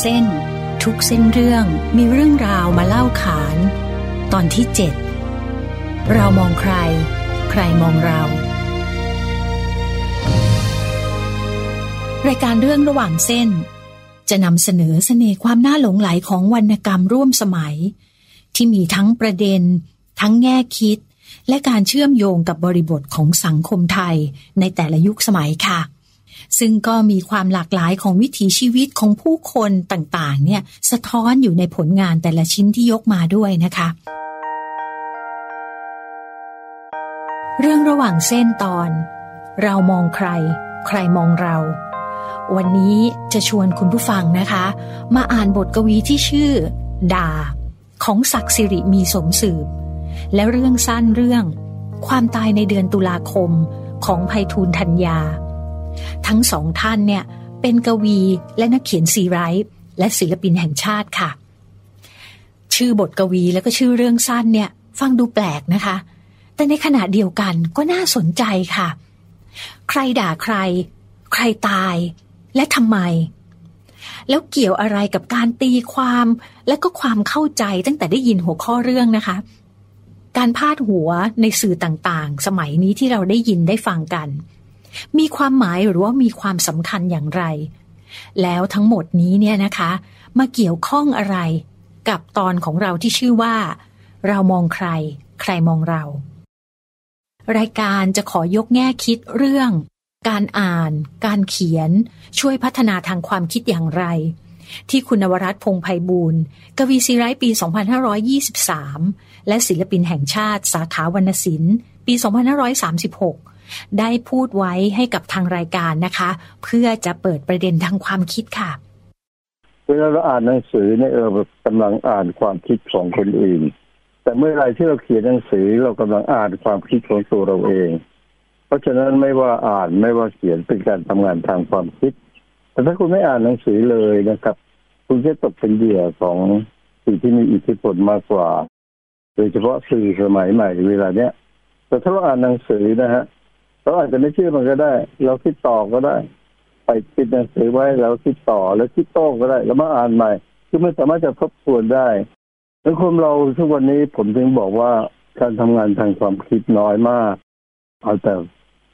เส้น ทุกเส้นเรื่องมีเรื่องราวมาเล่าขาน ตอนที่เจ็ดเรามองใคร ใครมองเรา รายการเรื่องระหว่างเส้น จะนำเสนอเสน่ห์ความน่าหลงไหลของวรรณกรรมร่วมสมัย ที่มีทั้งประเด็น ทั้งแง่คิด และการเชื่อมโยงกับบริบทของสังคมไทยในแต่ละยุคสมัยค่ะ ซึ่งก็มีความหลากหลายของวิถีชีวิตของผู้คนต่างๆ เนี่ยสะท้อนอยู่ในผลงานแต่ละชิ้นที่ยกมาด้วยนะคะ เรื่องระหว่างเส้นตอน เรามองใคร ใครมองเรา วันนี้จะชวนคุณผู้ฟังนะคะ มาอ่านบทกวีที่ชื่อ ดา ของศักดิ์สิริมีสมสืบ และเรื่องสั้นเรื่อง ความตายในเดือนตุลาคมของภัยทูลธัญญา ทั้งสองท่านเนี่ยเป็นกวีและนักเขียนซีไรต์และศิลปินแห่งชาติค่ะ ชื่อบทกวีแล้วก็ชื่อเรื่องสั้นเนี่ยฟังดูแปลกนะคะ แต่ในขณะเดียวกันก็น่าสนใจค่ะ ใครด่าใคร ใครตาย และทำไม แล้วเกี่ยวอะไรกับการตีความและก็ความเข้าใจตั้งแต่ได้ยินหัวข้อเรื่องนะคะ การพาดหัวในสื่อต่างๆ สมัยนี้ที่เราได้ยินได้ฟังกัน มีความหมายหรือว่ามีความสำคัญอย่างไร แล้วทั้งหมดนี้เนี่ยนะคะ มาเกี่ยวข้องอะไรกับตอนของเราที่ชื่อว่า เรามองใคร ใครมองเรา รายการจะขอยกแง่คิดเรื่อง การอ่าน การเขียน ช่วยพัฒนาทางความคิดอย่างไร ที่คุณนวรัตพงไพบูลย์กวีซีไรต์ปี 2523 และศิลปินแห่งชาติสาขาวรรณศิลป์ ปี 2536 ได้พูดไว้ให้กับทางรายการนะคะ เพื่อจะเปิดประเด็นทางความคิดค่ะเวลาเราอ่านหนังสือเนี่ยเออกำลังอ่านความคิดของคนอื่น แต่เมื่อไรที่เราเขียนหนังสือเรากำลังอ่านความคิดของตัวเราเอง เพราะฉะนั้นไม่ว่าอ่านไม่ว่าเขียนเป็นการทำงานทางความคิด แต่ถ้าคุณไม่อ่านหนังสือเลยนะครับ คุณจะตกเป็นเหยื่อของสิ่งที่มีอิทธิพลมากกว่า โดยเฉพาะสื่อสมัยใหม่เวลาเนี้ยแต่ถ้าเราอ่านหนังสือนะฮะ เราอาจจะไม่เชื่อมันก็ได้ เราคิดต่อก็ได้ ไปปิดหนังสือไว้แล้วคิดต่อแล้วคิดโต้ก็ได้ แล้วมาอ่านใหม่ คือมันสามารถจะทบทวนได้สังคมเราทุกวันนี้ผมถึงบอกว่าการทำงานทางความคิดน้อยมากเอาแต่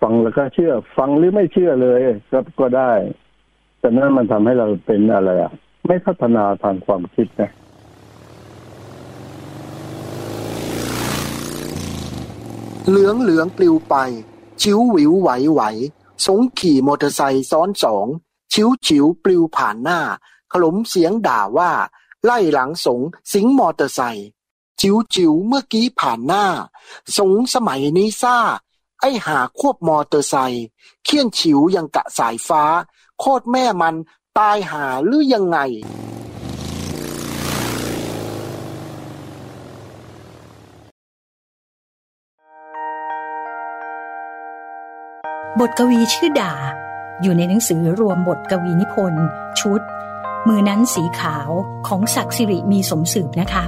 ฟังแล้วก็เชื่อ ฟังหรือไม่เชื่อเลยก็ก็ได้ แต่นั่นมันทำให้เราเป็นอะไรอะ ไม่พัฒนาทางความคิดนะเหลืองเหลืองปลิวไป ชิวหวิวไหวไหวสงขี่มอเตอร์ไซค์ซ้อนสอง ชิวชิวปลิวผ่านหน้า ขลมเสียงด่าว่า ไล่หลังสงสิงมอเตอร์ไซค์จิวจิวเมื่อกี้ผ่านหน้า สงสมัยนี้ซ่า ไอหาควบมอเตอร์ไซค์เคี่ยนฉิวยังกะสายฟ้า โคตรแม่มันตายหาหรือยังไง บทกวีชื่อด่า อยู่ในหนังสือรวมบทกวีนิพนธ์ชุด มือนั้นสีขาวของศักดิ์สิริมีสมสืบนะคะ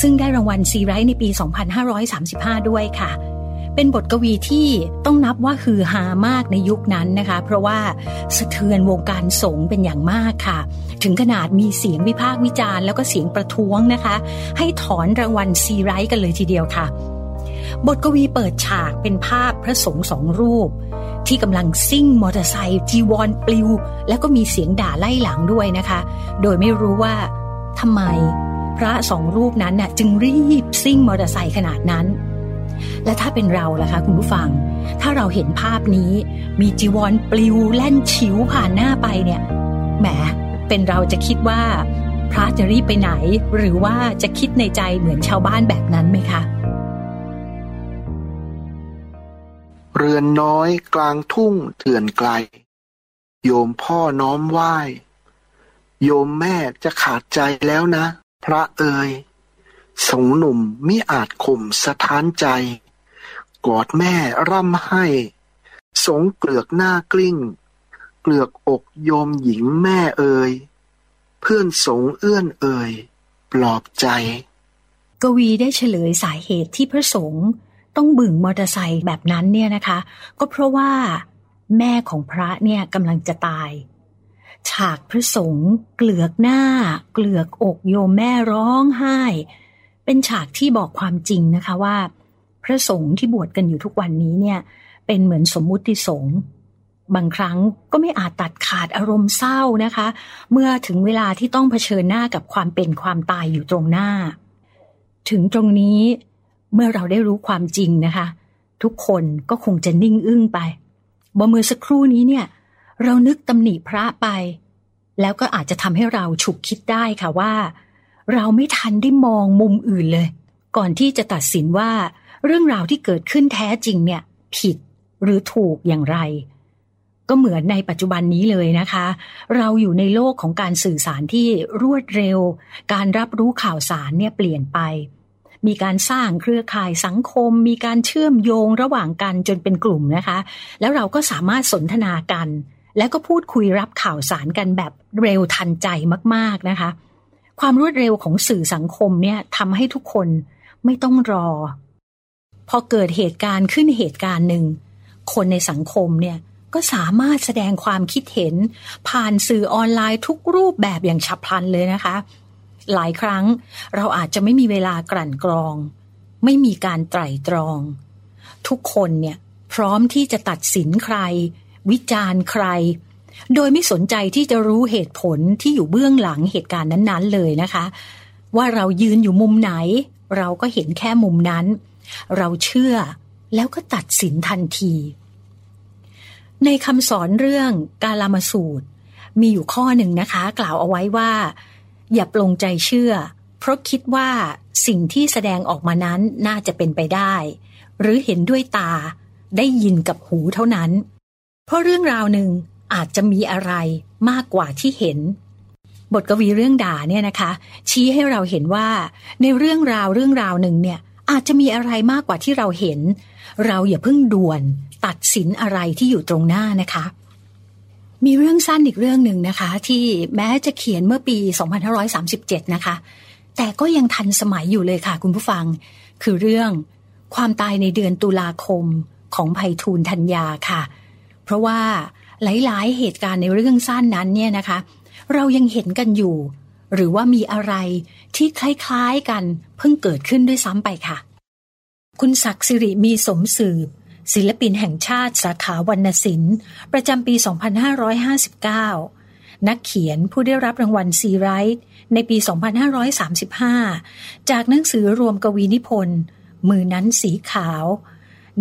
ซึ่งได้รางวัลซีไรต์ในปี 2535 ด้วยค่ะ เป็นบทกวีที่ต้องนับว่าฮือฮามากในยุคนั้นนะคะ เพราะว่าสะเทือนวงการสงฆ์เป็นอย่างมากค่ะ ถึงขนาดมีเสียงวิพากษ์วิจารณ์แล้วก็เสียงประท้วงนะคะ ให้ถอนรางวัลซีไรต์กันเลยทีเดียวค่ะบทกวีเปิดฉากเป็นภาพพระสงฆ์สองรูป ที่กำลังซิ่งมอเตอร์ไซค์จีวรปลิว แล้วก็มีเสียงด่าไล่หลังด้วยนะคะ โดยไม่รู้ว่าทำไมพระสองรูปนั้นน่ะจึงรีบซิ่งมอเตอร์ไซค์ขนาดนั้น และถ้าเป็นเราล่ะคะคุณผู้ฟัง ถ้าเราเห็นภาพนี้ มีจีวรปลิวแล่นฉิวผ่านหน้าไปเนี่ยแหมเป็นเราจะคิดว่า พระจะรีบไปไหน หรือว่าจะคิดในใจเหมือนชาวบ้านแบบนั้นไหมคะ เรือนน้อยกลางทุ่งเถื่อนไกล โยมพ่อน้อมไหว้ โยมแม่จะขาดใจแล้วนะ พระเอ่ยสงหนุ่มมิอาจข่มสะท้านใจ กอดแม่ร่ำให้ สงเกลือกหน้ากลิ้ง เกลือกอกโยมหญิงแม่เอ่ยเพื่อนสงเอื้อนเอ่ยปลอบใจ กวีได้เฉลยสาเหตุที่พระสงฆ์ ต้องบึ่งมอเตอร์ไซค์แบบนั้นเนี่ยนะคะ ก็เพราะว่าแม่ของพระเนี่ยกำลังจะตาย ฉากพระสงฆ์เกลือกหน้า เกลือกอกโยมแม่ร้องไห้ เป็นฉากที่บอกความจริงนะคะว่า พระสงฆ์ที่บวชกันอยู่ทุกวันนี้เนี่ย เป็นเหมือนสมมุติสงฆ์บางครั้งก็ไม่อาจตัดขาดอารมณ์เศร้านะคะ เมื่อถึงเวลาที่ต้องเผชิญหน้ากับความเป็นความตายอยู่ตรงหน้า ถึงตรงนี้ เมื่อเราได้รู้ความจริงนะคะ ทุกคนก็คงจะนิ่งอึ้งไปบ่เมื่อสักครู่นี้เนี่ย เรานึกตำหนิพระไป แล้วก็อาจจะทำให้เราฉุกคิดได้ค่ะว่า เราไม่ทันได้มองมุมอื่นเลย ก่อนที่จะตัดสินว่า เรื่องราวที่เกิดขึ้นแท้จริงเนี่ย ผิดหรือถูกอย่างไร ก็เหมือนในปัจจุบันนี้เลยนะคะ เราอยู่ในโลกของการสื่อสารที่รวดเร็ว การรับรู้ข่าวสารเนี่ยเปลี่ยนไป มีการสร้างเครือข่ายสังคม มีการเชื่อมโยงระหว่างกันจนเป็นกลุ่มนะคะ แล้วเราก็สามารถสนทนากัน และก็พูดคุยรับข่าวสารกันแบบเร็วทันใจมาก ๆนะคะ ความรวดเร็วของสื่อสังคมเนี่ยทำให้ทุกคนไม่ต้องรอ พอเกิดเหตุการณ์ขึ้นเหตุการณ์หนึ่งคนในสังคมเนี่ยก็สามารถแสดงความคิดเห็น ผ่านสื่อออนไลน์ทุกรูปแบบอย่างฉับพลันเลยนะคะ หลายครั้ง เราอาจจะไม่มีเวลากลั่นกรอง ไม่มีการไตร่ตรอง ทุกคนเนี่ยพร้อมที่จะตัดสินใคร วิจารณ์ใคร โดยไม่สนใจที่จะรู้เหตุผลที่อยู่เบื้องหลังเหตุการณ์นั้นๆ เลยนะคะ ว่าเรายืนอยู่มุมไหน เราก็เห็นแค่มุมนั้น เราเชื่อแล้วก็ตัดสินทันที ในคำสอนเรื่องกาลามาสูตร มีอยู่ข้อหนึ่งนะคะ กล่าวเอาไว้ว่า อย่าปลงใจเชื่อ เพราะคิดว่าสิ่งที่แสดงออกมานั้นน่าจะเป็นไปได้ หรือเห็นด้วยตาได้ยินกับหูเท่านั้น เพราะเรื่องราวหนึ่งอาจจะมีอะไรมากกว่าที่เห็น บทกวีเรื่องด่าเนี่ยนะคะ ชี้ให้เราเห็นว่า ในเรื่องราวเรื่องราวหนึ่งเนี่ยอาจจะมีอะไรมากกว่าที่เราเห็น เราอย่าเพิ่งด่วนตัดสินอะไรที่อยู่ตรงหน้านะคะ มีเรื่องสั้นอีกเรื่องหนึ่งนะคะ ที่แม้จะเขียนเมื่อปี 2537 นะคะ แต่ก็ยังทันสมัยอยู่เลยค่ะคุณผู้ฟัง คือเรื่องความตายในเดือนตุลาคมของไพฑูรย์ธัญญาค่ะ เพราะว่าหลาย ๆ เหตุการณ์ในเรื่องสั้นนั้นเนี่ยนะคะ เรายังเห็นกันอยู่ หรือว่ามีอะไรที่คล้าย ๆ กันเพิ่งเกิดขึ้นด้วยซ้ำไปค่ะ คุณศักดิ์สิริมีสมสืบ ศิลปินแห่งชาติสาขาวรรณศิลป์ ประจำปี 2559 นักเขียนผู้ได้รับรางวัลซีไรท์ในปี 2535 จากหนังสือรวมกวีนิพนธ์ มือนั้นสีขาว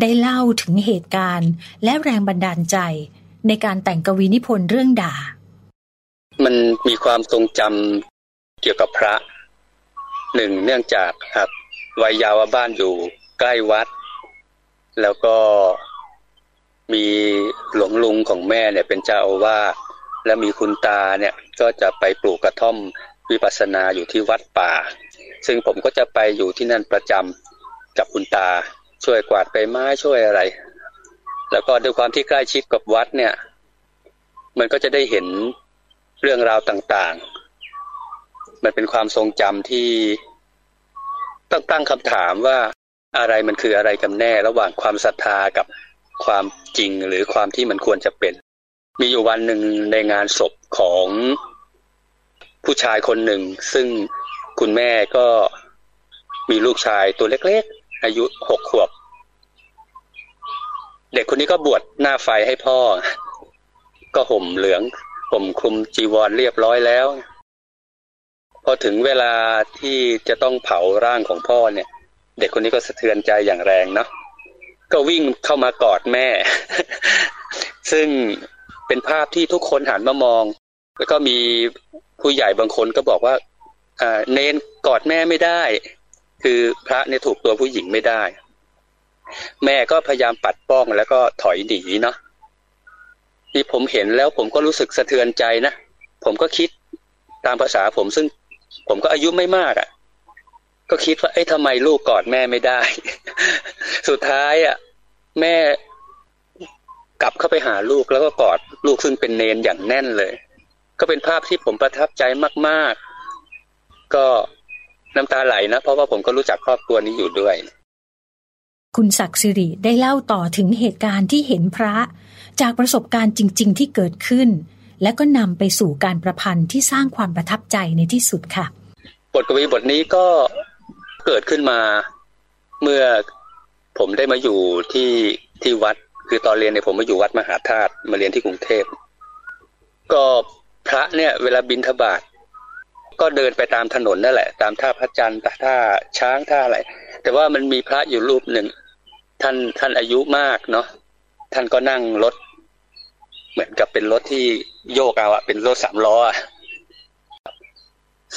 ได้เล่าถึงเหตุการณ์และแรงบันดาลใจ ในการแต่งกวีนิพนธ์เรื่องด่า มันมีความทรงจำเกี่ยวกับพระหนึ่งเนื่องจากครับวัยยาวบ้านอยู่ใกล้วัด แล้วก็มีหลวงลุงของแม่เนี่ยเป็นเจ้าอาวาสแล้วมีคุณตาเนี่ยก็จะไปปลูกกระท่อมวิปัสสนาอยู่ที่วัดป่า ซึ่งผมก็จะไปอยู่ที่นั่นประจำกับคุณตาช่วยกวาดใบไม้ช่วยอะไร แล้วก็ด้วยความที่ใกล้ชิดกับวัดเนี่ย มันก็จะได้เห็นเรื่องราวต่างๆ มันเป็นความทรงจำที่ต้องตั้งคำถามว่า อะไรมันคืออะไรกันแน่ระหว่างความศรัทธากับความจริงหรือความที่มันควรจะเป็น มีอยู่วันหนึ่งในงานศพของผู้ชายคนหนึ่ง ซึ่งคุณแม่ก็มีลูกชายตัวเล็กๆ อายุหกขวบ เด็กคนนี้ก็บวชหน้าไฟให้พ่อ ก็ห่มเหลืองห่มคลุมจีวรเรียบร้อยแล้ว พอถึงเวลาที่จะต้องเผาร่างของพ่อเนี่ย เด็กคนนี้ก็สะเทือนใจอย่างแรงเนาะก็วิ่งเข้ามากอดแม่ ซึ่งเป็นภาพที่ทุกคนหันมามอง แล้วก็มีผู้ใหญ่บางคนก็บอกว่าเนนกอดแม่ไม่ได้ คือพระเนี่ยถูกตัวผู้หญิงไม่ได้ แม่ก็พยายามปัดป้องแล้วก็ถอยหนีเนาะที่ผมเห็นแล้วผมก็รู้สึกสะเทือนใจนะ ผมก็คิดตามภาษาผมซึ่งผมก็อายุไม่มากอะ่ะ ก็คิดว่าเอ้ยทำไมลูกกอดแม่ไม่ได้ สุดท้ายอะ่ะ แม่กลับเข้าไปหาลูกแล้วก็กอดลูกซึ่งเป็นเนนอย่างแน่นเลย ก็เป็นภาพที่ผมประทับใจมาก ๆ ก็น้ำตาไหลนะ เพราะว่าผมก็รู้จักครอบครัวนี้อยู่ด้วย คุณศักดิ์สิริได้เล่าต่อถึงเหตุการณ์ที่เห็นพระ จากประสบการณ์จริง ๆ ที่เกิดขึ้น และก็นำไปสู่การประพันธ์ที่สร้างความประทับใจในที่สุดค่ะ บทกวีบทนี้ก็ เกิดขึ้นมาเมื่อผมได้มาอยู่ที่ที่วัด คือตอนเรียนเนี่ยผมมาอยู่วัดมหาธาตุมาเรียนที่กรุงเทพก็พระเนี่ย เวลาบินทบาทก็เดินไปตามถนนนั่นแหละ ตามท่าพระจันทร์ท่าช้างท่าอะไรแต่ว่ามันมีพระอยู่รูปหนึ่ง ท่านท่านอายุมากเนาะท่านก็นั่งรถ เหมือนกับเป็นรถที่โยกเอาอะเป็นรถสามล้ออะ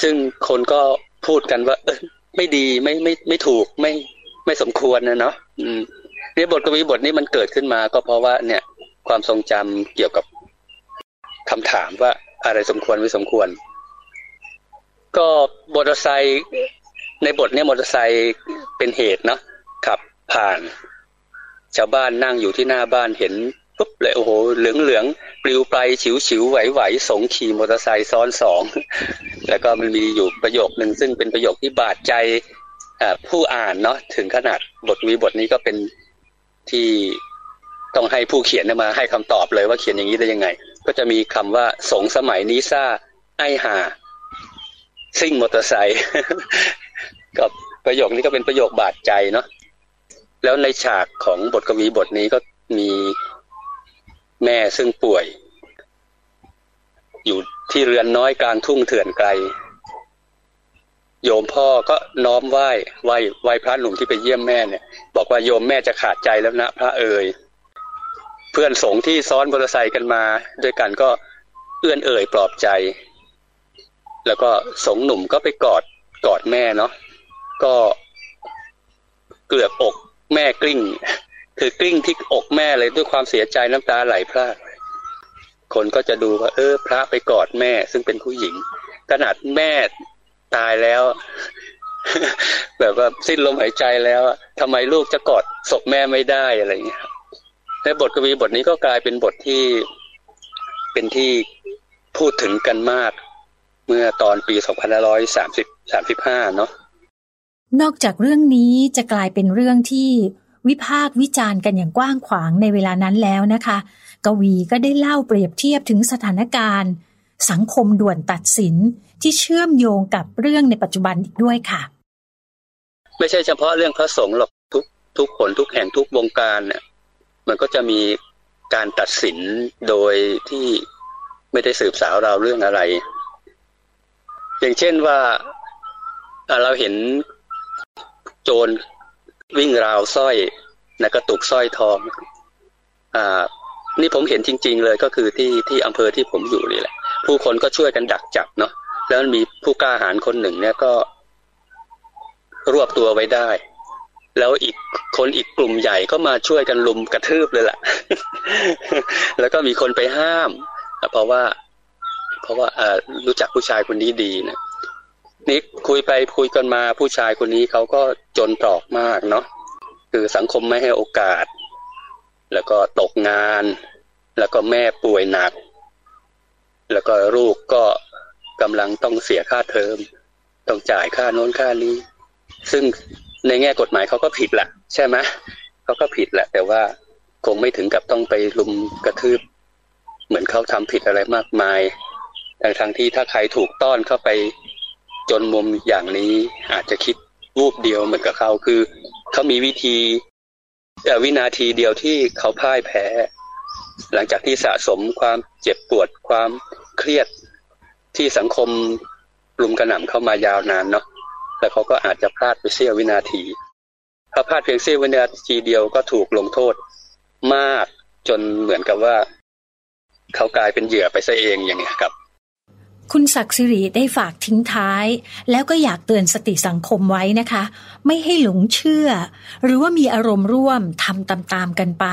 ซึ่งคนก็พูดกันว่าเออ ไม่ดีไม่ไม่ไม่ถูกไม่ไม่สมควรนะเนาะอืมนี่บทกวีบทนี้มันเกิดขึ้นมา ก็เพราะว่าเนี่ย ความทรงจำเกี่ยวกับคำถามว่าอะไรสมควรไม่สมควร ก็มอเตอร์ไซค์ในบทเนี่ยมอเตอร์ไซค์เป็นเหตุเนาะขับผ่าน ชาวบ้านนั่งอยู่ที่หน้าบ้านเห็น ปุ๊บเลยโอ้โหเหลืองเหลืองปลิวไปฉิวฉิวไหวไหวสงขี่มอเตอร์ไซค์ซ้อนสองแล้วก็มันมีอยู่ประโยคหนึ่งซึ่งเป็นประโยคที่บาดใจผู้อ่านเนาะถึงขนาดบทวีบทนี้ก็เป็นที่ต้องให้ผู้เขียนมาให้คำตอบเลยว่าเขียนอย่างนี้ได้ยังไง ก็จะมีคำว่าสงสมัยนี้ซ่าไอหาซิ่งมอเตอร์ไซค์กับประโยคนี้ก็เป็นประโยคบาดใจเนาะแล้วในฉากของบทกวีบทนี้ก็มี แม่ซึ่งป่วย อยู่ที่เรือนน้อยกลางทุ่งเถื่อนไกล โยมพ่อก็น้อมไหว้ไหว้ไหว้พระหนุ่มที่ไปเยี่ยมแม่เนี่ย บอกว่าโยมแม่จะขาดใจแล้วนะพระเอ๋ยเพื่อนสงที่ซ้อนมอเตอร์ไซค์กันมา ด้วยกันก็เอื้อนเอ่ยปลอบใจ แล้วก็สงหนุ่มก็ไปกอดกอดแม่เนาะก็เกลือกอกแม่กลิ้ง คือกลิ้งที่อกแม่เลยด้วยความเสียใจน้ำตาไหลพรากคนก็จะดูว่า เออ พระไปกอดแม่ ซึ่งเป็นผู้หญิง ขนาดแม่ตายแล้ว แบบว่าสิ้นลมหายใจแล้วทำไมลูกจะกอดศพแม่ไม่ได้อะไรเงี้ยในบทกวีบทนี้ก็กลายเป็นบทที่เป็นที่พูดถึงกันมาก เมื่อตอนปี2530 35เนาะนอกจากเรื่องนี้จะกลายเป็นเรื่องที่ วิพากษ์วิจารณ์กันอย่างกว้างขวางในเวลานั้นแล้วนะคะ กวีก็ได้เล่าเปรียบเทียบถึงสถานการณ์ สังคมด่วนตัดสินที่เชื่อมโยงกับเรื่องในปัจจุบันอีกด้วยค่ะ ไม่ใช่เฉพาะเรื่องพระสงฆ์หรอกทุกทุกคนทุกแห่งทุกวงการเนี่ยมันก็จะมีการตัดสินโดยที่ไม่ได้สืบสาวเราเรื่องอะไร อย่างเช่นว่าเราเห็นโจร วิ่งราวสร้อยนะกระตุกสร้อยทองอ่านี่ผมเห็นจริง ๆ เลยก็คือที่ที่อำเภอที่ผมอยู่นี่แหละ ผู้คนก็ช่วยกันดักจับเนาะแล้วมีผู้กล้าหาญคนหนึ่งเนี่ยก็ รวบตัวไว้ได้ แล้วอีกคนอีกกลุ่มใหญ่ก็มาช่วยกันลุมกระทืบเลยแหละแล้วก็มีคนไปห้ามเพราะว่า เพราะว่ารู้จักผู้ชายคนนี้ดีนะ นี่คุยไปคุยกันมาผู้ชายคนนี้เขาก็จนตรอกมากเนาะคือสังคมไม่ให้โอกาส แล้วก็ตกงาน แล้วก็แม่ป่วยหนัก แล้วก็ลูกก็กำลังต้องเสียค่าเทอม ต้องจ่ายค่าโน้นค่านี้ ซึ่งในแง่กฎหมายเขาก็ผิดแหละใช่ไหมเขาก็ผิดแหละ แต่ว่าคงไม่ถึงกับต้องไปลุมกระทืบ เหมือนเขาทำผิดอะไรมากมายแต่ทางที่ถ้าใครถูกต้อนเข้าไป จนมุมอย่างนี้อาจจะคิดรูปเดียวเหมือนกับเขาคือเขามีวิธีแต่วินาทีเดียวที่เขาพ่ายแพ้ หลังจากที่สะสมความเจ็บปวดความเครียดที่สังคมรุมกระหน่ำเข้ามายาวนานเนาะแล้วเขาก็อาจจะพลาดไปเสี้ยววินาทีถ้าพลาดเพียงเสี้ยววินาทีเดียวก็ถูกลงโทษมากจนเหมือนกับว่า เขากลายเป็นเหยื่อไปซะเองอย่างนี้ครับ คุณศักดิ์สิริได้ฝากทิ้งท้าย แล้วก็อยากเตือนสติสังคมไว้นะคะ ไม่ให้หลงเชื่อ หรือว่ามีอารมณ์ร่วมทำตามๆกันไป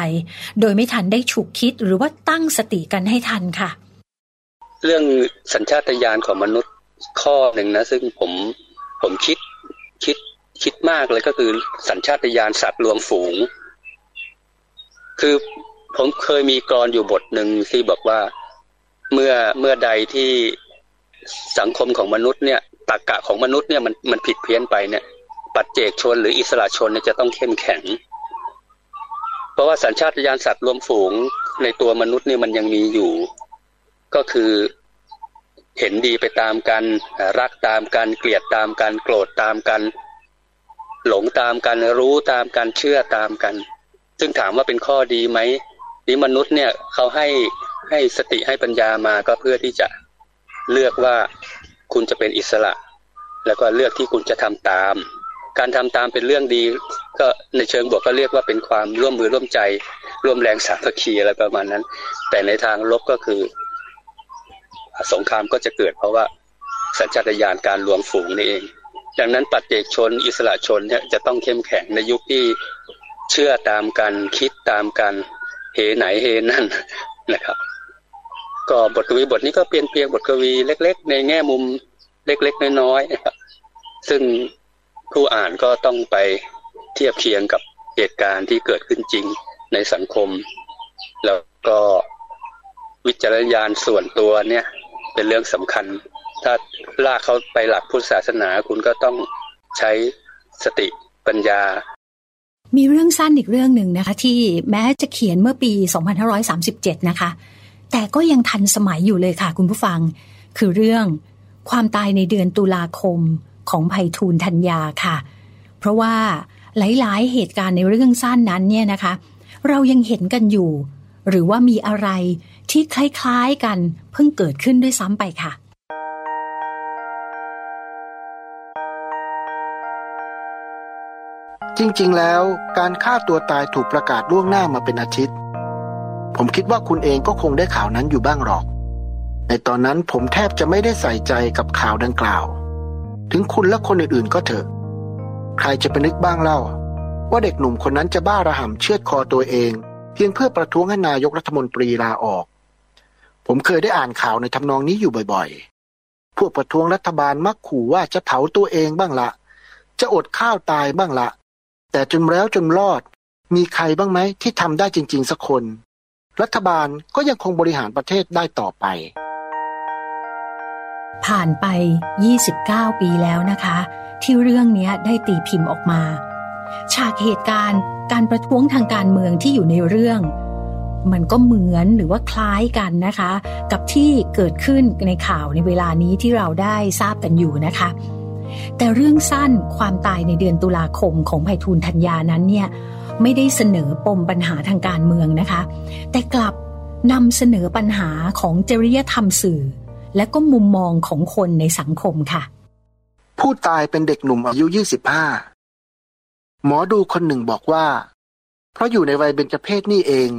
โดยไม่ทันได้ฉุกคิดหรือว่าตั้งสติกันให้ทันค่ะ เรื่องสัญชาตญาณของมนุษย์ข้อหนึ่งนะ ซึ่งผมผมคิดคิดคิดมากเลยก็คือสัญชาตญาณสัตว์รวมฝูง คือผมเคยมีกรอนอยู่บทหนึ่งที่บอกว่าเมื่อเมื่อใดที่ สังคมของมนุษย์เนี่ยตรกกะของมนุษย์เนี่ยมันมันผิดเพี้ยนไปเนี่ย ปัจเจกชนหรืออิสระชนเนี่ยจะต้องเข้มแข็ง เพราะว่าสัญชาตญาณสัตว์รวมฝูงในตัวมนุษย์เนี่ยมันยังมีอยู่ ก็คือเห็นดีไปตามกัน รักตามกัน เกลียดตามกัน โกรธตามกัน หลงตามกัน รู้ตามกัน เชื่อตามกัน ซึ่งถามว่าเป็นข้อดีไหมนี่มนุษย์เนี่ยเขาให้ให้สติให้ปัญญามาก็เพื่อที่จะ เลือกว่าคุณจะเป็นอิสระ แล้วก็เลือกที่คุณจะทำตาม การทำตามเป็นเรื่องดี ก็ในเชิงบวกก็เรียกว่าเป็นความร่วมมือร่วมใจ ร่วมแรงสามัคคีอะไรประมาณนั้น แต่ในทางลบก็คือ สงครามก็จะเกิดเพราะว่าสัญชาตญาณการรวมฝูงนี่เอง ดังนั้นปัจเจกชน อิสระชนเนี่ยจะต้องเข้มแข็งในยุคที่เชื่อตามกันคิดตามกันเหไหนเหนั่นนะครับ ก็บทกวีบทนี้ก็เปลี่ยนเพียงบทกวีเล็ก ๆ ในแง่มุมเล็กๆน้อยๆนะครับซึ่งผู้อ่านก็ต้องไปเทียบเคียงกับเหตุการณ์ที่เกิดขึ้นจริงในสังคม แล้วก็วิจารณญาณส่วนตัวเนี่ย เป็นเรื่องสำคัญ ถ้าลากเขาไปหลักพุทธศาสนาคุณก็ต้องใช้สติปัญญา มีเรื่องสั้นอีกเรื่องหนึ่งนะคะ ที่แม้จะเขียนเมื่อปี 2537 นะคะ แต่ก็ยังทันสมัยอยู่เลยค่ะคุณผู้ฟัง คือเรื่องความตายในเดือนตุลาคมของไผ่ทูลธัญญาค่ะ เพราะว่าหลาย ๆ เหตุการณ์ในเรื่องสั้นนั้นเนี่ยนะคะ เรายังเห็นกันอยู่ หรือว่ามีอะไรที่คล้าย ๆ กันเพิ่งเกิดขึ้นด้วยซ้ำไปค่ะจริงๆ แล้วการฆ่าตัวตายถูกประกาศล่วงหน้ามาเป็นอาทิตย์ ผมคิดว่าคุณเองก็คงได้ข่าวนั้นอยู่บ้างหรอก ในตอนนั้นผมแทบจะไม่ได้ใส่ใจกับข่าวดังกล่าว ถึงคุณและคนอื่นๆก็เถอะ ใครจะไปนึกบ้างเล่า ว่าเด็กหนุ่มคนนั้นจะบ้าระห่ำเชือดคอตัวเอง เพียงเพื่อประท้วงให้นายกรัฐมนตรีลาออก ผมเคยได้อ่านข่าวในทำนองนี้อยู่บ่อยๆ พวกประท้วงรัฐบาลมักขู่ว่าจะเผาตัวเองบ้างละจะอดข้าวตายบ้างละแต่จนแล้วจนรอดมีใครบ้างไหมที่ทำได้จริง ๆ สักคน รัฐบาลก็ยังคงบริหารประเทศได้ต่อไป ผ่านไป 29 ปีแล้วนะคะ ที่เรื่องนี้ได้ตีพิมพ์ออกมา ฉากเหตุการณ์การประท้วงทางการเมืองที่อยู่ในเรื่อง มันก็เหมือนหรือว่าคล้ายกันนะคะ กับที่เกิดขึ้นในข่าวในเวลานี้ที่เราได้ทราบกันอยู่นะคะแต่เรื่องสั้นความตายในเดือนตุลาคมของไผ่ทูลธัญญานั้นเนี่ย ไม่ได้เสนอปมปัญหาทางการเมืองนะคะ แต่กลับนำเสนอปัญหาของจริยธรรมสื่อ และก็มุมมองของคนในสังคมค่ะ ผู้ตายเป็นเด็กหนุ่มอายุ 25 หมอดูคนหนึ่งบอกว่า เพราะอยู่ในวัยเบญจเพศนี่เอง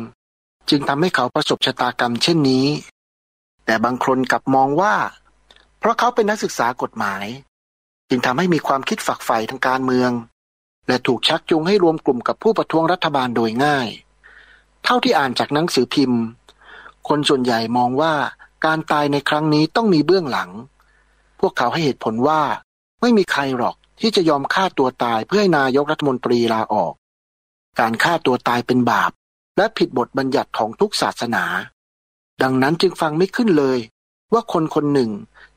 จึงทำให้เขาประสบชะตากรรมเช่นนี้ แต่บางคนกลับมองว่า เพราะเขาเป็นนักศึกษากฎหมาย จึงทำให้มีความคิดฝักใฝ่ทางการเมือง และถูกชักจูงให้รวมกลุ่มกับผู้ประท้วงรัฐบาลโดยง่าย เท่าที่อ่านจากหนังสือพิมพ์ คนส่วนใหญ่มองว่าการตายในครั้งนี้ต้องมีเบื้องหลัง พวกเขาให้เหตุผลว่า ไม่มีใครหรอกที่จะยอมฆ่าตัวตายเพื่อให้นายกรัฐมนตรีลาออก การฆ่าตัวตายเป็นบาป และผิดบทบัญญัติของทุกศาสนา ดังนั้นจึงฟังไม่ขึ้นเลย ว่าคนคนหนึ่ง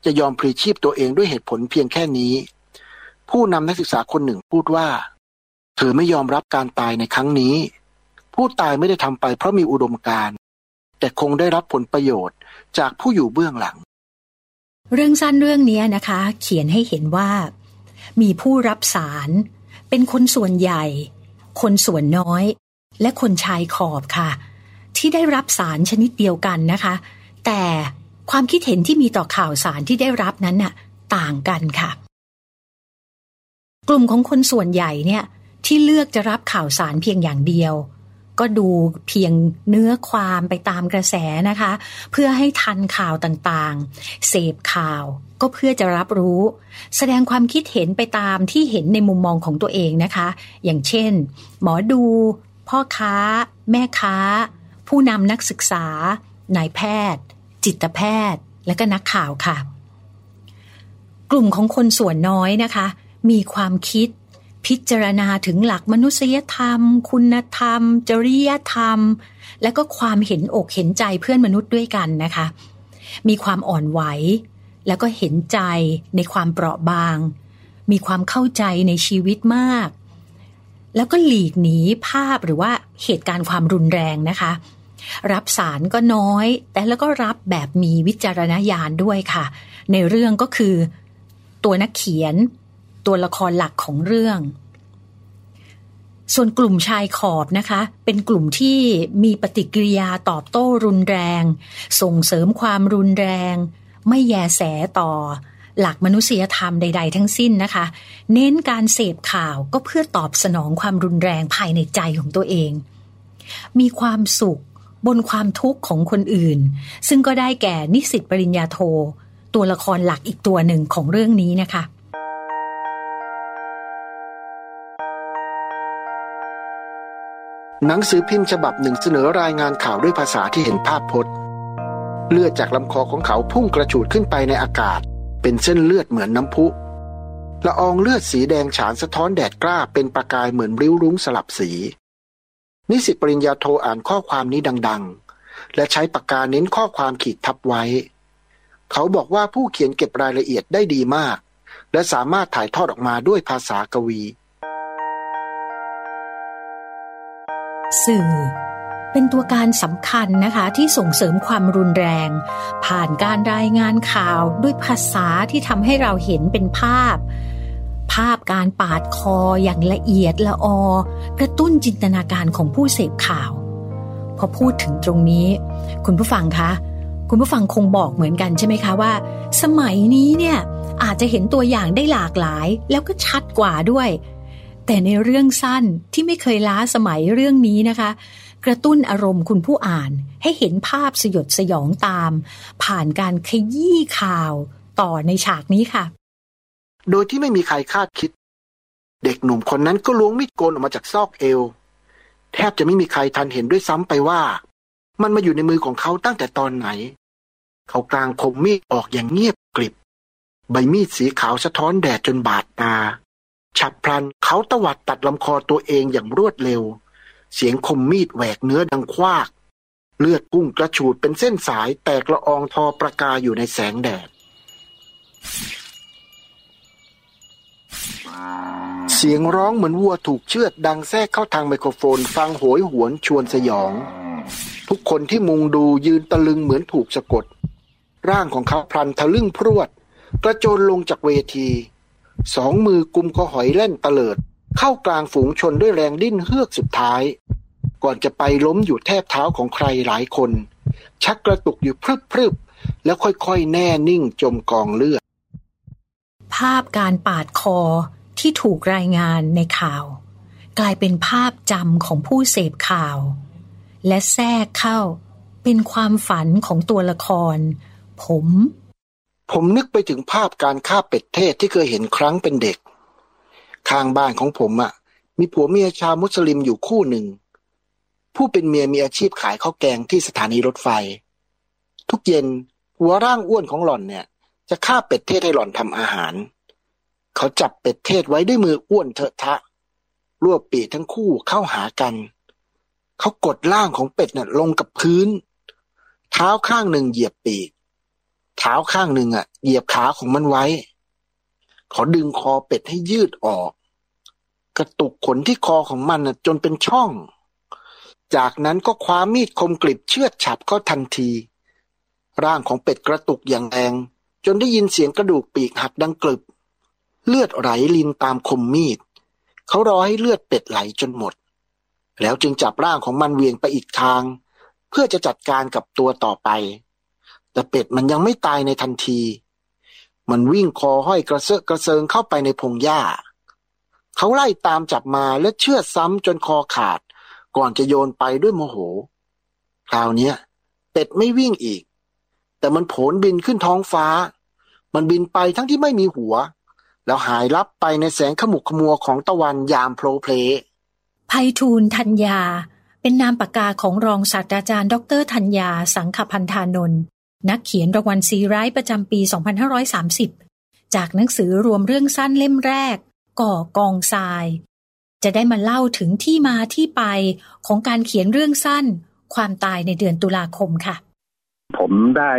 จะยอมพลีชีพตัวเองด้วยเหตุผลเพียงแค่นี้ ผู้นำนักศึกษาคนหนึ่งพูดว่า เธอไม่ยอมรับการตายในครั้งนี้ ผู้ตายไม่ได้ทำไปเพราะมีอุดมการณ์แต่คงได้รับผลประโยชน์จากผู้อยู่เบื้องหลัง เรื่องสั้นเรื่องนี้นะคะ เขียนให้เห็นว่า มีผู้รับสาร เป็นคนส่วนใหญ่ คนส่วนน้อย และคนชายขอบค่ะ ที่ได้รับสารชนิดเดียวกันนะคะ แต่ความคิดเห็นที่มีต่อข่าวสารที่ได้รับนั้นน่ะ ต่างกันค่ะ กลุ่มของคนส่วนใหญ่เนี่ย ที่เลือกจะรับข่าวสารเพียงอย่างเดียว ก็ดูเพียงเนื้อความไปตามกระแสนะคะ เพื่อให้ทันข่าวต่างๆ เสพข่าวก็เพื่อจะรับรู้ แสดงความคิดเห็นไปตามที่เห็นในมุมมองของตัวเองนะคะ อย่างเช่น หมอดู พ่อค้า แม่ค้า ผู้นำนักศึกษานายแพทย์ จิตแพทย์ และก็นักข่าวค่ะ กลุ่มของคนส่วนน้อยนะคะ มีความคิด พิจารณาถึงหลักมนุษยธรรม คุณธรรม จริยธรรม และก็ความเห็นอกเห็นใจเพื่อนมนุษย์ด้วยกันนะคะ มีความอ่อนไหว แล้วก็เห็นใจในความเปราะบาง มีความเข้าใจในชีวิตมาก แล้วก็หลีกหนีภาพหรือว่าเหตุการณ์ความรุนแรงนะคะ รับสารก็น้อย แต่แล้วก็รับแบบมีวิจารณญาณด้วยค่ะ ในเรื่องก็คือ ตัวนักเขียน ตัวละครหลักของเรื่อง ส่วนกลุ่มชายขอบนะคะ เป็นกลุ่มที่มีปฏิกิริยาตอบโต้รุนแรง ส่งเสริมความรุนแรง ไม่แยแสต่อหลักมนุษยธรรมใด ๆ ทั้งสิ้นนะคะ เน้นการเสพข่าวก็เพื่อตอบสนองความรุนแรงภายในใจของตัวเอง มีความสุขบนความทุกข์ของคนอื่น ซึ่งก็ได้แก่นิสิตปริญญาโท ตัวละครหลักอีกตัวหนึ่งของเรื่องนี้นะคะ หนังสือพิมพ์ฉบับหนึ่งเสนอรายงานข่าวด้วยภาษาที่เห็นภาพพจน์ เลือดจากลำคอของเขาพุ่งกระฉูดขึ้นไปในอากาศ เป็นเส้นเลือดเหมือนน้ำพุละอองเลือดสีแดงฉานสะท้อนแดดกล้าเป็นประกายเหมือนริ้วรุ้งสลับสี นิสิตปริญญาโทอ่านข้อความนี้ดังๆ และใช้ปากกาเน้นข้อความขีดทับไว้ เขาบอกว่าผู้เขียนเก็บรายละเอียดได้ดีมาก และสามารถถ่ายทอดออกมาด้วยภาษากวี สื่อ เป็นตัวการสำคัญนะคะที่ส่งเสริมความรุนแรง ผ่านการรายงานข่าวด้วยภาษาที่ทำให้เราเห็นเป็นภาพ ภาพการปาดคออย่างละเอียดละออกระตุ้นจินตนาการของผู้เสพข่าว พอพูดถึงตรงนี้ คุณผู้ฟังคะคุณผู้ฟังคงบอกเหมือนกันใช่ไหมคะว่า สมัยนี้เนี่ยอาจจะเห็นตัวอย่างได้หลากหลาย แล้วก็ชัดกว่าด้วย แต่ในเรื่องสั้นที่ไม่เคยล้าสมัยเรื่องนี้นะคะ กระตุ้นอารมณ์คุณผู้อ่านให้เห็นภาพสยดสยองตาม ผ่านการขยี้ข่าวต่อในฉากนี้ค่ะ โดยที่ไม่มีใครคาดคิด เด็กหนุ่มคนนั้นก็ล้วงมีดโกนออกมาจากซอกเอว แทบจะไม่มีใครทันเห็นด้วยซ้ำไปว่า มันมาอยู่ในมือของเขาตั้งแต่ตอนไหน เขากลางคมมีดออกอย่างเงียบกริบ ใบมีดสีขาวสะท้อนแดดจนบาดตา ฉับพลันเขาตวัดตัดลำคอตัวเองอย่างรวดเร็ว เสียงคมมีดแหวกเนื้อดังควาก เลือดพุ่งกระฉูดเป็นเส้นสายแตกละอองทอประกายอยู่ในแสงแดด เสียงร้องเหมือนวัวถูกเชือดดังแทรกเข้าทางไมโครโฟนฟังโหยหวนชวนสยอง ทุกคนที่มุงดูยืนตะลึงเหมือนถูกสะกด ร่างของเขาพลันทะลึ่งพรวด กระโจนลงจากเวที สองมือกุมคอหอยเล่นตะเลิด เข้ากลางฝูงชนด้วยแรงดิ้นเฮือกสุดท้าย ก่อนจะไปล้มอยู่แทบเท้าของใครหลายคน ชักกระตุกอยู่พรึบพรึบๆแล้วค่อยๆ แน่นิ่งจมกองเลือด ภาพการปาดคอที่ถูกรายงานในข่าว กลายเป็นภาพจำของผู้เสพข่าว และแทรกเข้าเป็นความฝันของตัวละคร ผม ผมนึกไปถึงภาพการฆ่าเป็ดเทศที่เคยเห็นครั้งเป็นเด็ก ข้างบ้านของผมอะ่ะ มีผัวเมียชาวมุสลิมอยู่คู่หนึ่ง ผู้เป็นเมียมีอาชีพขายข้าวแกงที่สถานีรถไฟ ทุกเย็นหัวร่างอ้วนของหล่อนเนี่ย จะฆ่าเป็ดเทศให้หล่อนทำอาหาร เขาจับเป็ดเทศไว้ด้วยมืออ้วนเถอะทะ รวบปีทั้งคู่เข้าหากัน เขากดล่างของเป็ดน่ะลงกับพื้น เท้าข้างหนึ่งเหยียบปีก เท้าข้างหนึ่งอะ เหยียบขาของมันไว้ เขาดึงคอเป็ดให้ยืดออก กระตุกขนที่คอของมันน่ะ จนเป็นช่อง จากนั้นก็คว้ามีดคมกริบเชือดฉับเข้าทันที ร่างของเป็ดกระตุกอย่างแรงจนได้ยินเสียงกระดูกปีกหักดังกรึบ เลือดไหลลินตามคมมีด เขารอให้เลือดเป็ดไหลจนหมด แล้วจึงจับร่างของมันเวียงไปอีกทาง เพื่อจะจัดการกับตัวต่อไป แต่เป็ดมันยังไม่ตายในทันที มันวิ่งคอห้อยกระเซาะกระเซิงเข้าไปในพงหญ้า เขาไล่ตามจับมาและเชือดซ้ำจนคอขาด ก่อนจะโยนไปด้วยโมโห คราวนี้เป็ดไม่วิ่งอีก แต่มันโผนบินขึ้นท้องฟ้า มันบินไปทั้งที่ไม่มีหัว แล้วหายลับไปในแสงขมุกขมัวของตะวันยามโพลเพลไพฑูรย์ธัญญาเป็นนามปากกาของรองศาสตราจารย์ ดรธัญญาสังขพันธานนท์ นักเขียนรางวัลซีไรต์ประจำปี 2530 จากหนังสือรวมเรื่องสั้นเล่มแรก ก่อกองทราย จะได้มาเล่าถึงที่มาที่ไปของการเขียนเรื่องสั้น ความตายในเดือนตุลาคมค่ะ ผมได้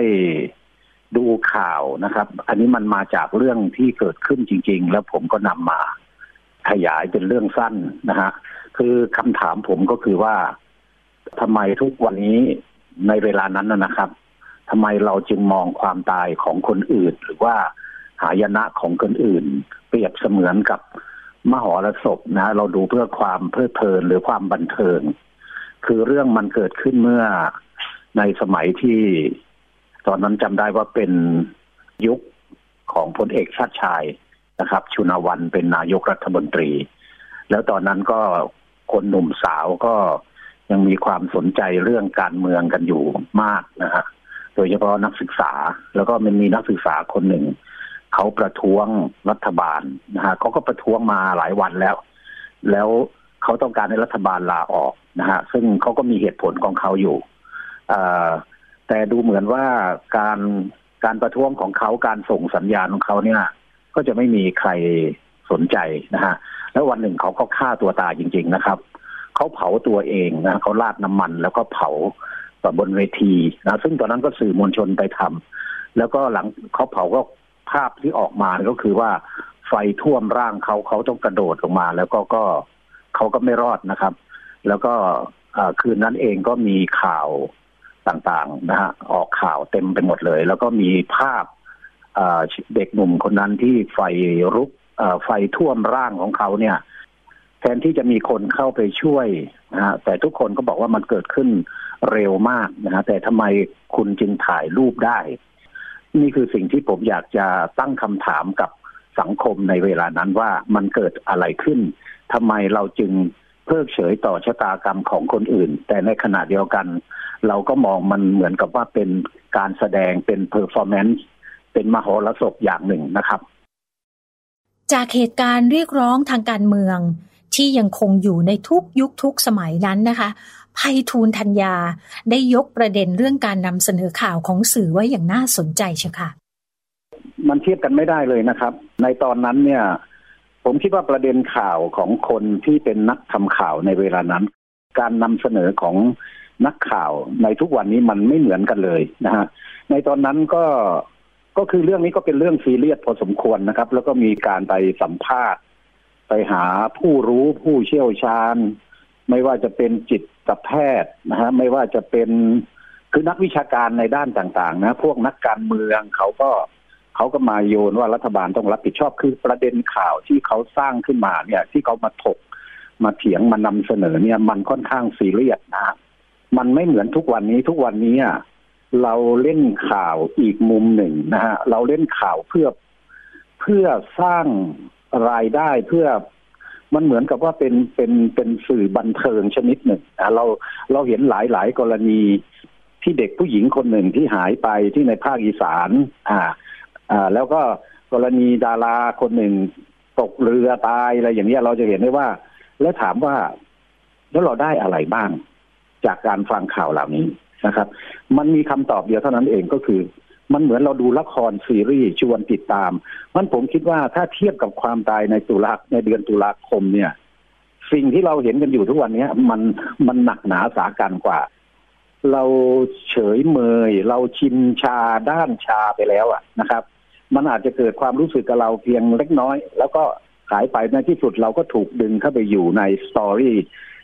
ดูข่าวนะครับ อันนี้มันมาจากเรื่องที่เกิดขึ้นจริง ๆ แล้วผมก็นำมาขยายเป็นเรื่องสั้นนะฮะ คือคำถามผมก็คือว่าทำไมทุกวันนี้ในเวลานั้นนะครับ ทำไมเราจึงมองความตายของคนอื่น หรือว่าหายนะของคนอื่น เปรียบเสมือนกับมหรสพนะ เราดูเพื่อความเพลิดเพลินหรือความบันเทิง คือเรื่องมันเกิดขึ้นเมื่อในสมัยที่ ตอนนั้นจำได้ว่าเป็นยุคของพลเอกชาติชายนะครับ ชุนวันเป็นนายกรัฐมนตรี แล้วตอนนั้นก็คนหนุ่มสาวก็ยังมีความสนใจเรื่องการเมืองกันอยู่มากนะฮะ โดยเฉพาะนักศึกษา แล้วก็มันมีนักศึกษาคนหนึ่ง เขาประท้วงรัฐบาลนะฮะเขาก็ประท้วงมาหลายวันแล้ว แล้วเขาต้องการให้รัฐบาลลาออกนะฮะซึ่งเขาก็มีเหตุผลของเขาอยู่แต่ดูเหมือนว่าการการประท้วงของเขาการส่งสัญญาณของเขาเนี่ย ก็จะไม่มีใครสนใจนะฮะแล้ววันหนึ่งเขาก็ฆ่าตัวตายจริง ๆนะครับเขาเผาตัวเองนะเขาราดน้ำมันแล้วก็เผา บนเวทีนะซึ่งตอนนั้นก็สื่อมวลชนไปทำแล้วก็หลังเขาเผาก็ภาพที่ออกมาก็คือว่าไฟท่วมร่างเขาเขาต้องกระโดดลงมา แล้วก็ก็เขาก็ไม่รอดนะครับ แล้วก็คืนนั้นเองก็มีข่าวต่างๆนะฮะออกข่าวเต็มไปหมดเลย แล้วก็มีภาพเด็กหนุ่มคนนั้นที่ไฟรุกไฟท่วมร่างของเขาเนี่ย ทนที่จะมีคนเข้าไปช่วยนะฮะแต่ทุกคนก็บอกว่ามันเกิดขึ้นเร็วมากนะฮะแต่ทำไมคุณจึงถ่ายรูปได้ นี่คือสิ่งที่ผมอยากจะตั้งคำถามกับสังคมในเวลานั้นว่ามันเกิดอะไรขึ้นทำไมเราจึงเพิกเฉยต่อชะตากรรมของคนอื่น แต่ในขณะเดียวกัน เราก็มองมันเหมือนกับว่าเป็นการแสดงเป็น performance เป็นมโหรสพอย่างหนึ่งนะครับ จากเหตุการณ์เรียกร้องทางการเมือง ที่ยังคงอยู่ในทุกยุคทุกสมัยนั้นนะคะภัยทูลธัญญาได้ยกประเด็นเรื่องการนำเสนอข่าวของสื่อไว้อย่างน่าสนใจเชียวค่ะ มันเทียบกันไม่ได้เลยนะครับ ในตอนนั้นเนี่ย ผมคิดว่าประเด็นข่าวของคนที่เป็นนักทำข่าวในเวลานั้น การนำเสนอของนักข่าวในทุกวันนี้มันไม่เหมือนกันเลยนะฮะในตอนนั้นก็ก็คือเรื่องนี้ก็เป็นเรื่องซีเรียสพอสมควรนะครับ แล้วก็มีการไปสัมภาษณ์ ไปหาผู้รู้ผู้เชี่ยวชาญ ไม่ว่าจะเป็นจิตแพทย์นะฮะไม่ว่าจะเป็นคือนักวิชาการในด้านต่าง ๆ นะ พวกนักการเมืองเขาก็เขาก็มาโยนว่ารัฐบาลต้องรับผิดชอบคือประเด็นข่าวที่เขาสร้างขึ้นมาเนี่ย ที่เขามาถกมาเถียงมานำเสนอเนี่ย มันค่อนข้างซีเรียสนะมันไม่เหมือนทุกวันนี้ทุกวันนี้เราเล่นข่าวอีกมุมหนึ่งนะฮะเราเล่นข่าวเพื่อเพื่อสร้าง รายได้เพื่อมันเหมือนกับว่าเป็นเป็นเป็นสื่อบันเทิงชนิดหนึ่งเราเราเห็นหลายหลายกรณีที่เด็กผู้หญิงคนหนึ่งที่หายไปที่ในภาคอีสาน อ่า อ่า แล้วก็กรณีดาราคนหนึ่งตกเรือตายอะไรอย่างเนี้ยเราจะเห็นได้ว่า แล้วถามว่าแล้วเราได้อะไรบ้าง จากการฟังข่าวเหล่านี้นะครับ มันมีคำตอบเดียวเท่านั้นเองก็คือ มันเหมือนเราดูละครซีรีส์ชวนติดตาม มันผมคิดว่าถ้าเทียบกับความตายในตุลาในเดือนตุลาคมเนี่ย สิ่งที่เราเห็นกันอยู่ทุกวันนี้มันมันหนักหนาสากันกว่า เราเฉยเมย เราชินชาด้านชาไปแล้วอะนะครับ มันอาจจะเกิดความรู้สึกกับเราเพียงเล็กน้อย แล้วก็หายไปในที่สุดเราก็ถูกดึงเข้าไปอยู่ในสตอรี่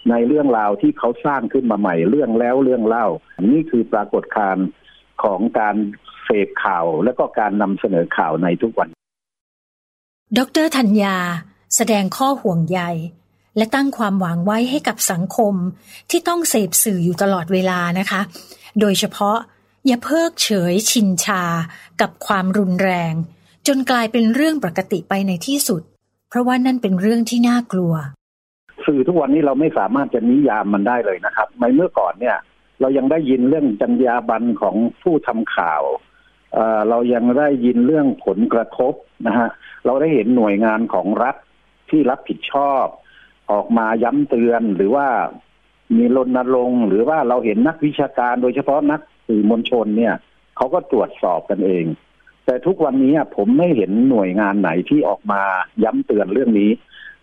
ในเรื่องราวที่เขาสร้างขึ้นมาใหม่เรื่องแล้วเรื่องเล่า นี่คือปรากฏการณ์ของการส พข่าวและก็การนำเสนอข่าวในทุกวัน ดรธัญญา แสดงข้อห่วงใย และตั้งความหวังไว้ให้กับสังคมที่ต้องเสพสื่ออยู่ตลอดเวลานะคะ โดยเฉพาะอย่าเพิกเฉยชินชากับความรุนแรง จนกลายเป็นเรื่องปกติไปในที่สุด เพราะว่านั่นเป็นเรื่องที่น่ากลัว สื่อทุกวันนี้เราไม่สามารถจะนิยามมันได้เลยนะครับในเมื่อก่อนเนี่ย เรายังได้ยินเรื่องจรรยาบรรณของผู้ทำข่าว เรายังได้ยินเรื่องผลกระทบนะฮะเราได้เห็นหน่วยงานของรัฐที่รับผิดชอบ ออกมาย้ำเตือนหรือว่ามีรณรงค์หรือว่าเราเห็นนักวิชาการโดยเฉพาะนักสื่อมวลชนเนี่ยเขาก็ตรวจสอบกันเอง แต่ทุกวันนี้ผมไม่เห็นหน่วยงานไหนที่ออกมาย้ำเตือนเรื่องนี้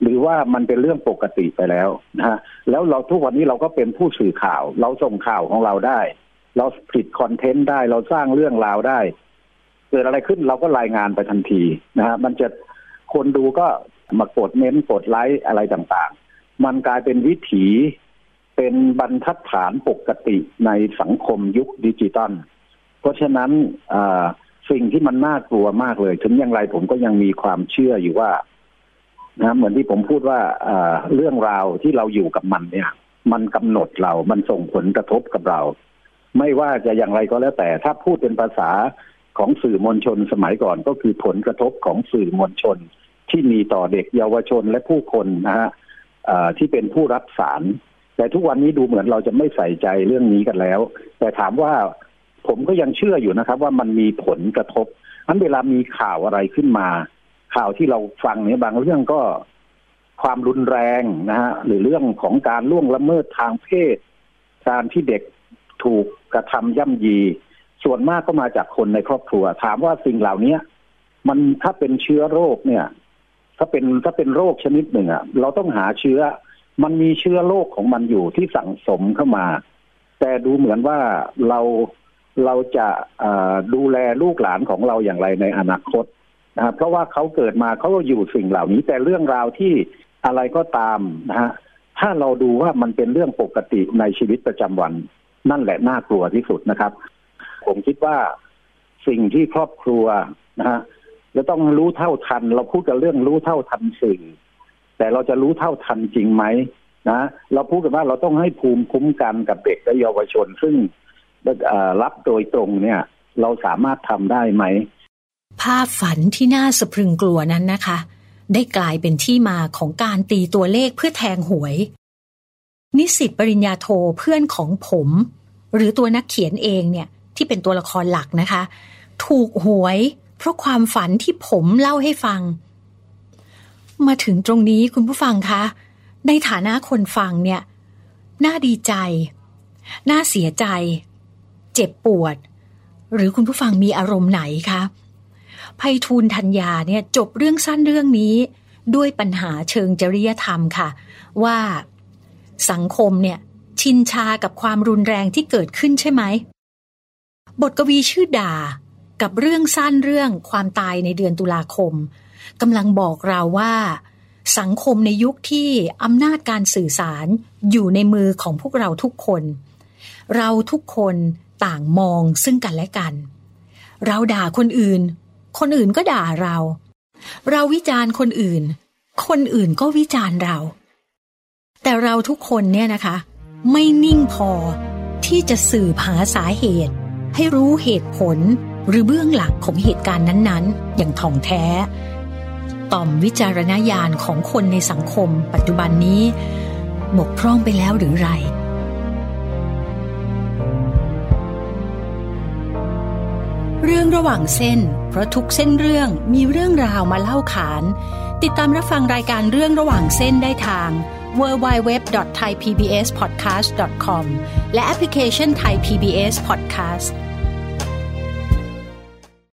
หรือว่ามันเป็นเรื่องปกติไปแล้วนะฮะแล้วเราทุกวันนี้เราก็เป็นผู้สื่อข่าว เราส่งข่าวของเราได้ เราผลิตคอนเทนต์ได้เราสร้างเรื่องราวได้ เกิดอะไรขึ้นเราก็รายงานไปทันทีนะฮะมันจะคนดูก็มากดเม้นกดไลค์อะไรต่างๆ มันกลายเป็นวิถีเป็นบรรทัดฐานปกติในสังคมยุคดิจิตอลเพราะฉะนั้นสิ่งที่มันน่ากลัวมากเลย ถึงอย่างไรผมก็ยังมีความเชื่ออยู่ว่านะเหมือนที่ผมพูดว่าเรื่องราวที่เราอยู่กับมันเนี่ย มันกำหนดเรา มันส่งผลกระทบกับเรา ไม่ว่าจะอย่างไรก็แล้วแต่ ถ้าพูดเป็นภาษาของสื่อมวลชนสมัยก่อนก็คือผลกระทบของสื่อมวลชน ที่มีต่อเด็กเยาวชนและผู้คนนะฮะที่เป็นผู้รับสาร แต่ทุกวันนี้ดูเหมือนเราจะไม่ใส่ใจเรื่องนี้กันแล้ว แต่ถามว่าผมก็ยังเชื่ออยู่นะครับ ว่ามันมีผลกระทบนั้นเวลามีข่าวอะไรขึ้นมา ข่าวที่เราฟังเนี่ยบางเรื่องก็ความรุนแรงนะฮะหรือเรื่องของการล่วงละเมิดทางเพศ การที่เด็กถูก กระทำย่ำยี ส่วนมากก็มาจากคนในครอบครัว ถามว่าสิ่งเหล่านี้มันถ้าเป็นเชื้อโรคเนี่ย ถ้าเป็นถ้าเป็นโรคชนิดหนึ่งอะเราต้องหาเชื้อ มันมีเชื้อโรคของมันอยู่ที่สั่งสมเข้ามา แต่ดูเหมือนว่าเราเราจะดูแลลูกหลานของเราอย่างไรในอนาคตนะเพราะว่าเขาเกิดมาเขาก็อยู่สิ่งเหล่านี้ แต่เรื่องราวที่อะไรก็ตามนะฮะถ้าเราดูว่ามันเป็นเรื่องปกติในชีวิตประจำวัน นั่นแหละน่ากลัวที่สุดนะครับ ผมคิดว่าสิ่งที่ครอบครัวนะฮะจะต้องรู้เท่าทัน เราพูดกันเรื่องรู้เท่าทันสิ่งแต่เราจะรู้เท่าทันจริงไหมนะเราพูดกันว่าเราต้องให้ภูมิคุ้มกันกับเด็กและเยาวชน ซึ่งรับโดยตรงเนี่ย เราสามารถทำได้ไหม ภาพฝันที่น่าสะพรึงกลัวนั้นนะคะ ได้กลายเป็นที่มาของการตีตัวเลขเพื่อแทงหวย นิสิตปริญญาโทเพื่อนของผม หรือตัวนักเขียนเองเนี่ยที่เป็นตัวละครหลักนะคะ ถูกหวย เพราะความฝันที่ผมเล่าให้ฟัง มาถึงตรงนี้คุณผู้ฟังคะ ในฐานะคนฟังเนี่ยน่าดีใจ น่าเสียใจ เจ็บปวด หรือคุณผู้ฟังมีอารมณ์ไหนคะไพฑูรย์ธัญญาเนี่ยจบเรื่องสั้นเรื่องนี้ ด้วยปัญหาเชิงจริยธรรมค่ะ ว่าสังคมเนี่ย ชินชากับความรุนแรงที่เกิดขึ้นใช่ไหม บทกวีชื่อด่า กับเรื่องสั้นเรื่องความตายในเดือนตุลาคมกำลังบอกเราว่า สังคมในยุคที่อำนาจการสื่อสารอยู่ในมือของพวกเราทุกคน เราทุกคนต่างมองซึ่งกันและกัน เราด่าคนอื่น คนอื่นก็ด่าเรา เราวิจารณ์คนอื่น คนอื่นก็วิจารณ์เรา แต่เราทุกคนเนี่ยนะคะ ไม่นิ่งพอ ที่จะสืบหาสาเหตุ ให้รู้เหตุผลหรือเบื้องหลังของเหตุการณ์นั้นๆ อย่างถ่องแท้ ต่อมวิจารณญาณของคนในสังคมปัจจุบันนี้ บกพร่องไปแล้วหรือไรเรื่องระหว่างเส้น เพราะทุกเส้นเรื่องมีเรื่องราวมาเล่าขาน ติดตามรับฟังรายการเรื่องระหว่างเส้นได้ทาง www.thaipbspodcast.com และแอปพลิเคชัน Thai PBS Podcast